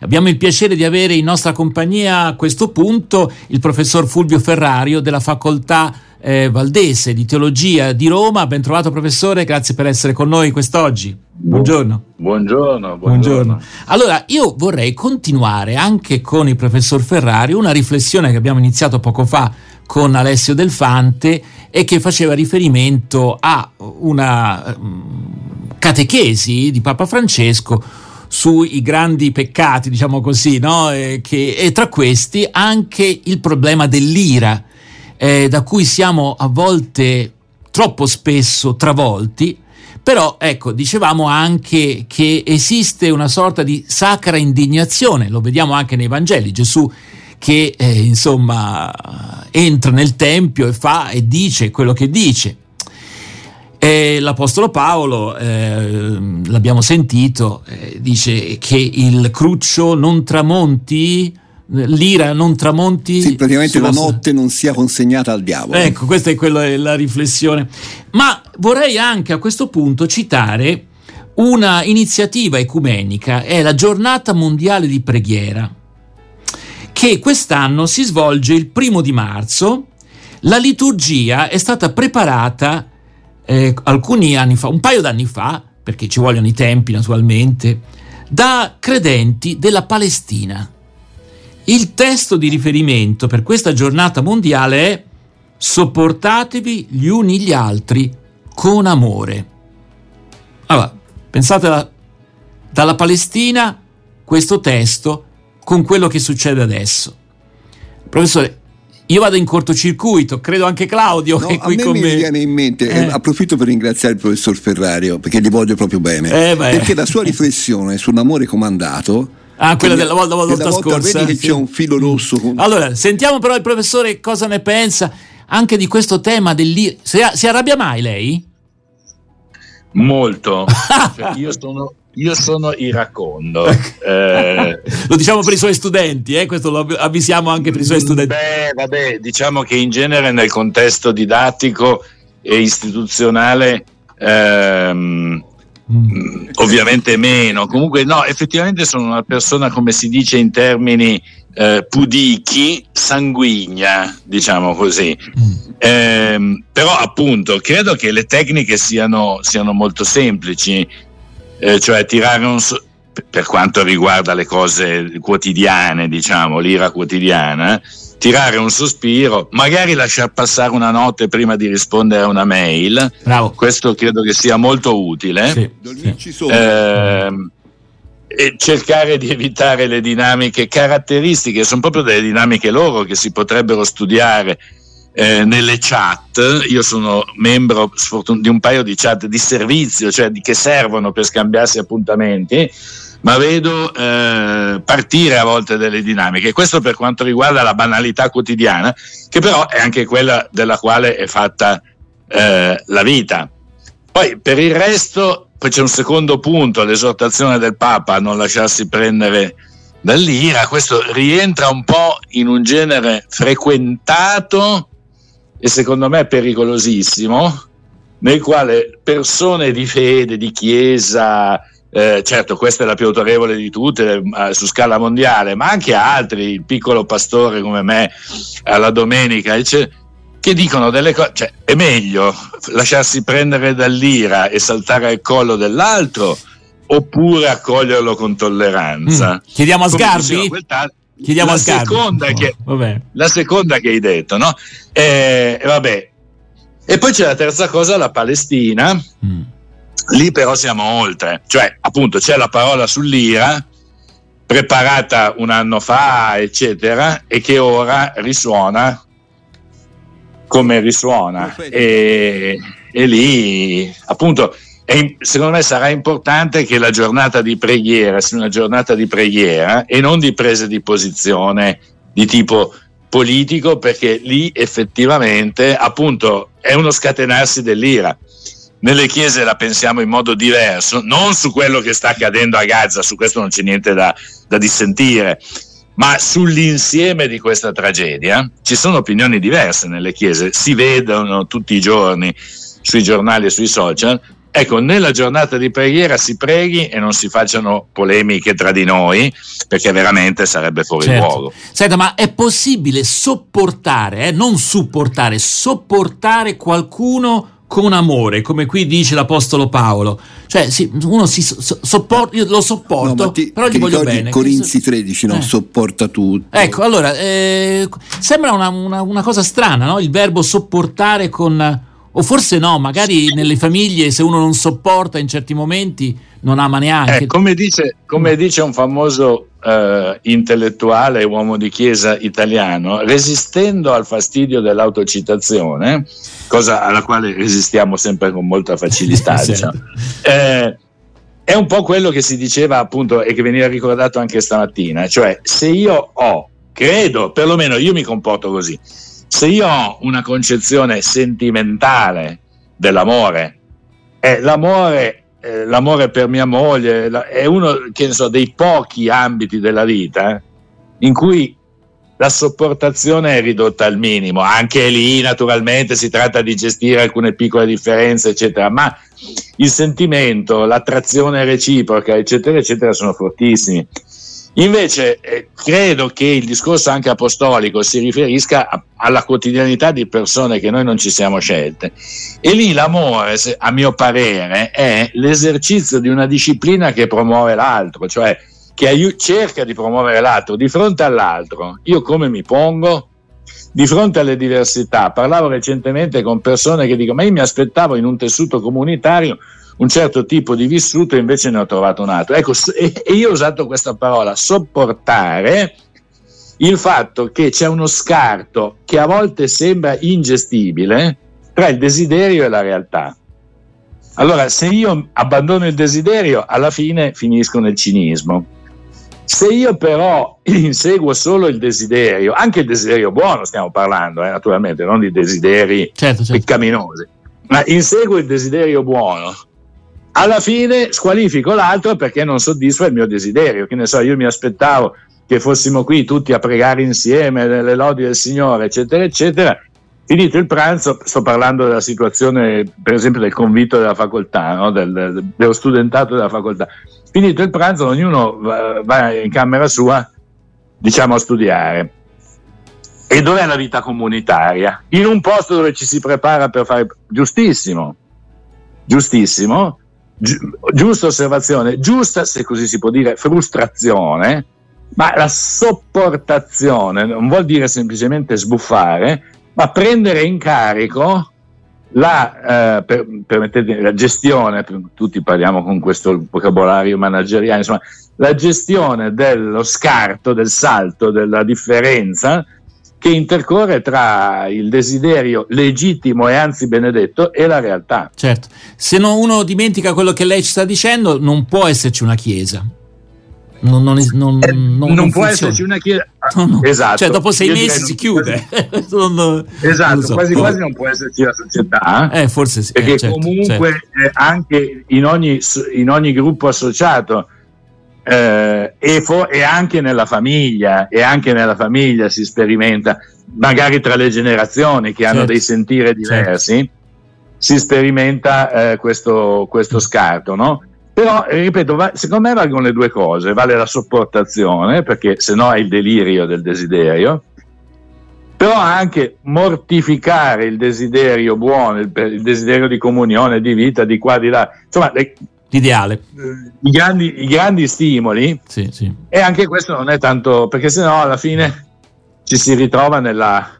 Abbiamo il piacere di avere in nostra compagnia a questo punto il professor Fulvio Ferrario della facoltà eh, Valdese di Teologia di Roma. Ben trovato professore, grazie per essere con noi quest'oggi. Buongiorno. Buongiorno, buongiorno. buongiorno. Allora, io vorrei continuare anche con il professor Ferrario una riflessione che abbiamo iniziato poco fa con Alessio Delfante e che faceva riferimento a una um, catechesi di Papa Francesco sui grandi peccati, diciamo così, no? e, che, e tra questi anche il problema dell'ira, eh, da cui siamo a volte troppo spesso travolti, però ecco, dicevamo anche che esiste una sorta di sacra indignazione, lo vediamo anche nei Vangeli, Gesù che eh, insomma entra nel Tempio e fa e dice quello che dice. E l'Apostolo Paolo, eh, l'abbiamo sentito, eh, dice che il cruccio non tramonti, l'ira non tramonti. Sì, praticamente la notte non sia consegnata al diavolo. Ecco, questa è quella, la riflessione. Ma vorrei anche a questo punto citare una iniziativa ecumenica, è la giornata mondiale di preghiera, che quest'anno si svolge il primo di marzo. La liturgia è stata preparata eh, alcuni anni fa, un paio d'anni fa, perché ci vogliono i tempi naturalmente, da credenti della Palestina. Il testo di riferimento per questa giornata mondiale è sopportatevi gli uni gli altri con amore. Allora, pensate dalla Palestina questo testo con quello che succede adesso. Professore, io vado in cortocircuito, credo anche Claudio no, che qui con me. mi viene in mente, eh. approfitto per ringraziare il professor Ferrario perché gli voglio proprio bene, eh perché la sua riflessione sull'amore comandato Ah, quella della volta, volta, volta scorsa. Vedi che c'è un filo rosso. Con... Allora, sentiamo però il professore cosa ne pensa anche di questo tema dell'ira. Si, si arrabbia mai lei? Molto. cioè, io sono io sono iracondo. eh, lo diciamo per i suoi studenti, eh? questo lo avvisiamo anche per i suoi studenti. Beh, vabbè, diciamo che in genere nel contesto didattico e istituzionale ehm, mm. ovviamente meno. Comunque no, effettivamente sono una persona, come si dice in termini eh, pudichi, sanguigna, diciamo così. Mm. Eh, però appunto credo che le tecniche siano, siano molto semplici eh, cioè tirare un so- per quanto riguarda le cose quotidiane, diciamo, l'ira quotidiana, tirare un sospiro, magari lasciar passare una notte prima di rispondere a una mail. Bravo. Questo credo che sia molto utile. Sì, sì. Eh, e cercare di evitare le dinamiche caratteristiche, sono proprio delle dinamiche loro che si potrebbero studiare eh, nelle chat, io sono membro sfortun- di un paio di chat di servizio, cioè di, che servono per scambiarsi appuntamenti, ma vedo eh, partire a volte delle dinamiche. Questo per quanto riguarda la banalità quotidiana, che però è anche quella della quale è fatta eh, la vita. Poi per il resto, poi c'è un secondo punto, l'esortazione del Papa a non lasciarsi prendere dall'ira, questo rientra un po' in un genere frequentato e secondo me pericolosissimo, nel quale persone di fede, di chiesa, eh, certo questa è la più autorevole di tutte eh, su scala mondiale, ma anche altri, il piccolo pastore come me alla domenica, eccetera, che dicono delle cose, cioè è meglio lasciarsi prendere dall'ira e saltare al collo dell'altro oppure accoglierlo con tolleranza. Mm. Chiediamo a Sgarbi? Chiediamo la, seconda che, la seconda che hai detto, no? E, vabbè. e poi c'è la terza cosa, la Palestina. Mm. Lì però siamo oltre, cioè appunto c'è la parola sull'ira preparata un anno fa, eccetera, e che ora risuona come risuona. E, e lì appunto e secondo me sarà importante che la giornata di preghiera sia una giornata di preghiera e non di prese di posizione di tipo politico, perché lì effettivamente appunto è uno scatenarsi dell'ira. Nelle chiese la pensiamo in modo diverso, non su quello che sta accadendo a Gaza, su questo non c'è niente da, da dissentire, ma sull'insieme di questa tragedia ci sono opinioni diverse nelle chiese, si vedono tutti i giorni sui giornali e sui social Ecco, nella giornata di preghiera si preghi e non si facciano polemiche tra di noi, perché veramente sarebbe fuori certo. luogo. Senta, ma è possibile sopportare, eh, non supportare, sopportare qualcuno con amore, come qui dice l'Apostolo Paolo. Cioè, sì, uno si so, sopporta, io lo sopporto, no, ti, però gli voglio bene. Corinzi 13, no? Eh. Sopporta tutto. Ecco, allora, eh, sembra una, una, una, cosa strana, no? Il verbo sopportare con... O forse no, magari nelle famiglie se uno non sopporta in certi momenti non ama neanche. Eh, come, dice, come dice un famoso eh, intellettuale uomo di chiesa italiano, resistendo al fastidio dell'autocitazione, cosa alla quale resistiamo sempre con molta facilità, diciamo, eh, è un po' quello che si diceva appunto e che veniva ricordato anche stamattina, cioè se io ho, credo, perlomeno io mi comporto così, se io ho una concezione sentimentale dell'amore, eh, l'amore eh, l'amore per mia moglie è uno so, dei pochi ambiti della vita eh, in cui la sopportazione è ridotta al minimo. Anche lì, naturalmente, si tratta di gestire alcune piccole differenze, eccetera, ma il sentimento, l'attrazione reciproca, eccetera, eccetera, sono fortissimi. Invece eh, credo che il discorso anche apostolico si riferisca a, alla quotidianità di persone che noi non ci siamo scelte. E lì l'amore, se, a mio parere, è l'esercizio di una disciplina che promuove l'altro, cioè che aiut- cerca di promuovere l'altro di fronte all'altro. Io come mi pongo? Di fronte alle diversità, parlavo recentemente con persone che dicono: Ma io mi aspettavo in un tessuto comunitario un certo tipo di vissuto e invece ne ho trovato un altro. Ecco, e io ho usato questa parola, sopportare il fatto che c'è uno scarto che a volte sembra ingestibile tra il desiderio e la realtà. Allora, se io abbandono il desiderio, alla fine finisco nel cinismo. Se io però inseguo solo il desiderio, anche il desiderio buono stiamo parlando, eh, naturalmente, non di desideri certo, certo. peccaminosi, ma inseguo il desiderio buono, alla fine squalifico l'altro perché non soddisfa il mio desiderio. Che ne so, io mi aspettavo che fossimo qui tutti a pregare insieme le lodi del Signore, eccetera, eccetera. Finito il pranzo, sto parlando della situazione, per esempio, del convito della facoltà, no? del, dello studentato della facoltà. Finito il pranzo, ognuno va, va in camera sua, diciamo, a studiare. E dov'è la vita comunitaria? In un posto dove ci si prepara per fare giustissimo, giustissimo, Gi- giusta osservazione, giusta, se così si può dire, frustrazione, ma la sopportazione non vuol dire semplicemente sbuffare, ma prendere in carico la, eh, per, la gestione, tutti parliamo con questo vocabolario manageriale, insomma, la gestione dello scarto, del salto, della differenza che intercorre tra il desiderio legittimo e anzi benedetto e la realtà. Certo, se no uno dimentica quello che lei ci sta dicendo, non può esserci una chiesa. Non, non, non, eh, non può esserci una chiesa. No, Esatto. Cioè, dopo sei Io mesi si chiude. esatto, so. quasi quasi non può esserci la società. Eh, forse sì. Perché eh, certo, comunque certo. Eh, anche in ogni, in ogni gruppo associato eh, e, for- e, anche nella famiglia, e anche nella famiglia si sperimenta, magari tra le generazioni che hanno certo. dei sentire diversi, certo. si sperimenta eh, questo, questo, scarto, no? Però, ripeto, va- secondo me valgono le due cose, vale la sopportazione, perché se no è il delirio del desiderio, però anche mortificare il desiderio buono, il, desiderio di comunione, di vita, di qua, di là. Insomma, l'ideale. I grandi, I grandi, stimoli. Sì, sì. E anche questo non è tanto, perché sennò alla fine ci si ritrova nella,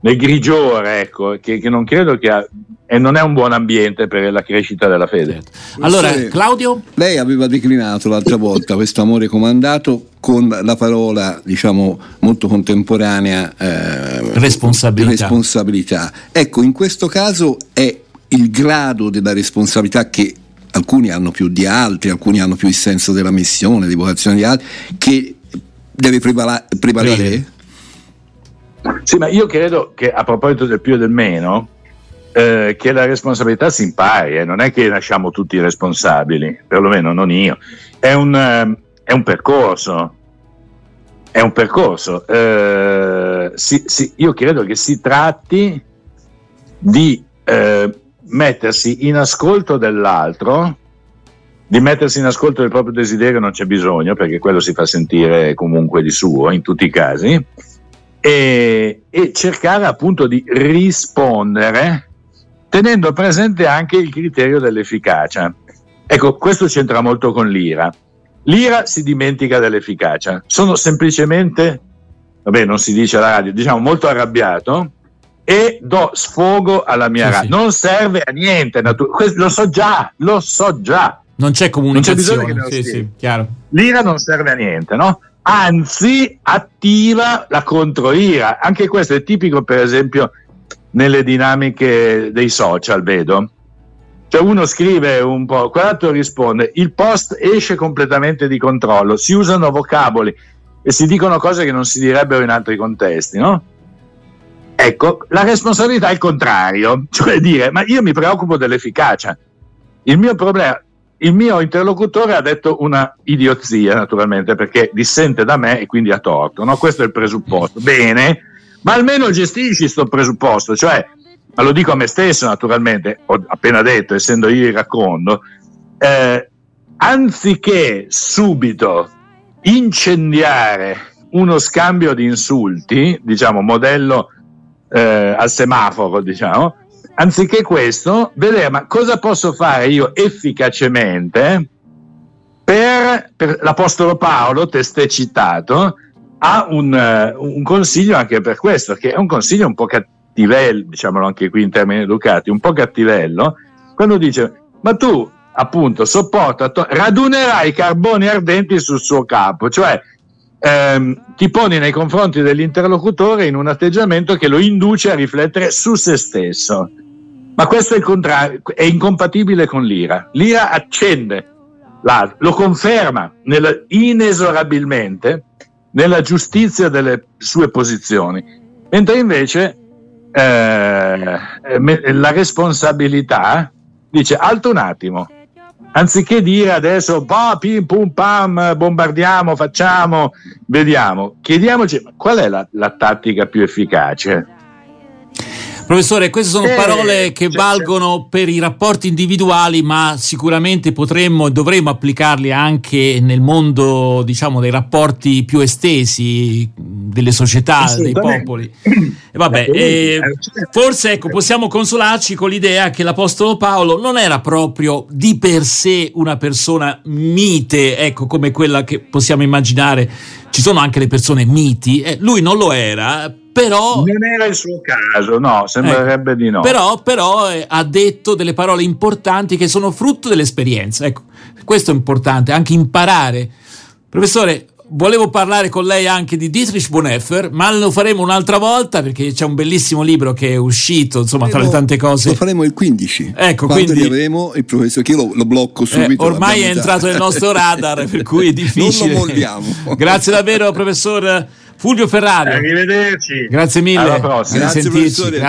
nel grigiore, ecco, che, che non credo che ha, e non è un buon ambiente per la crescita della fede. Certo. Allora, sì. Claudio? Lei aveva declinato l'altra volta questo amore comandato con la parola, diciamo, molto contemporanea eh, responsabilità. responsabilità. Ecco, in questo caso è il grado della responsabilità che alcuni hanno più di altri, alcuni hanno più il senso della missione, di vocazione di altri, che deve prevala- prevalere? Sì, ma io credo che a proposito del più e del meno, eh, che la responsabilità si impari, eh. non è che nasciamo tutti responsabili, perlomeno non io, è un, eh, è un percorso. È un percorso. Eh, si, si, io credo che si tratti di eh, mettersi in ascolto dell'altro, di mettersi in ascolto del proprio desiderio non c'è bisogno perché quello si fa sentire comunque di suo in tutti i casi e, e cercare appunto di rispondere tenendo presente anche il criterio dell'efficacia. Ecco, questo c'entra molto con l'ira. L'ira si dimentica dell'efficacia. Sono semplicemente, vabbè, non si dice alla radio, diciamo molto arrabbiato e do sfogo alla mia sì, rabbia. Sì. Non serve a niente, natu- lo so già, lo so già. Non c'è comunicazione. Non c'è sì, sì, L'ira non serve a niente, no? Anzi, attiva la controira. Anche questo è tipico, per esempio, nelle dinamiche dei social, vedo. Cioè uno scrive un po', quell'altro risponde, il post esce completamente di controllo, si usano vocaboli e si dicono cose che non si direbbero in altri contesti, no? Ecco, la responsabilità è il contrario, cioè dire, ma io mi preoccupo dell'efficacia. Il mio problema, il mio interlocutore ha detto una idiozia, naturalmente, perché dissente da me e quindi ha torto. No? Questo è il presupposto. Bene, ma almeno gestisci questo presupposto, cioè, ma lo dico a me stesso, naturalmente, ho appena detto, essendo io iracondo, eh, anziché subito incendiare uno scambio di insulti, diciamo, modello eh, al semaforo, diciamo, anziché questo, vedere ma cosa posso fare io efficacemente per, per l'Apostolo Paolo, testé citato, ha un, uh, un, consiglio anche per questo, che è un consiglio un po' cattivello, diciamolo anche qui in termini educati, un po' cattivello, quando dice, ma tu appunto sopporta, to- radunerai i carboni ardenti sul suo capo, cioè ehm, ti poni nei confronti dell'interlocutore in un atteggiamento che lo induce a riflettere su se stesso. Ma questo è è incompatibile con l'ira. L'ira accende, lo conferma nel, inesorabilmente nella giustizia delle sue posizioni, mentre invece eh, la responsabilità dice alto un attimo, anziché dire adesso bah, pim pum pam, bombardiamo, facciamo, vediamo, chiediamoci qual è la, la tattica più efficace. Professore, queste sono eh, parole che cioè, valgono cioè. per i rapporti individuali, ma sicuramente potremmo e dovremmo applicarli anche nel mondo, diciamo, dei rapporti più estesi delle società, dei popoli. E vabbè, eh, forse ecco, possiamo consolarci con l'idea che l'Apostolo Paolo non era proprio di per sé una persona mite, ecco, come quella che possiamo immaginare. Ci sono anche le persone miti, eh, lui non lo era, però, non era il suo caso, no, sembrerebbe eh, di no. Però, però eh, ha detto delle parole importanti che sono frutto dell'esperienza. Ecco, questo è importante, anche imparare. Professore, volevo parlare con lei anche di Dietrich Bonhoeffer, ma lo faremo un'altra volta perché c'è un bellissimo libro che è uscito, insomma, faremo, tra le tante cose. Lo faremo il 15. Ecco, Quando quindi avremo il professor che lo, lo blocco eh, subito. Eh, ormai è entrato nel nostro radar, per cui è difficile. non lo molliamo. Grazie davvero, professor Fulvio Ferrari. Arrivederci. Grazie mille. Alla prossima. Grazie, professore.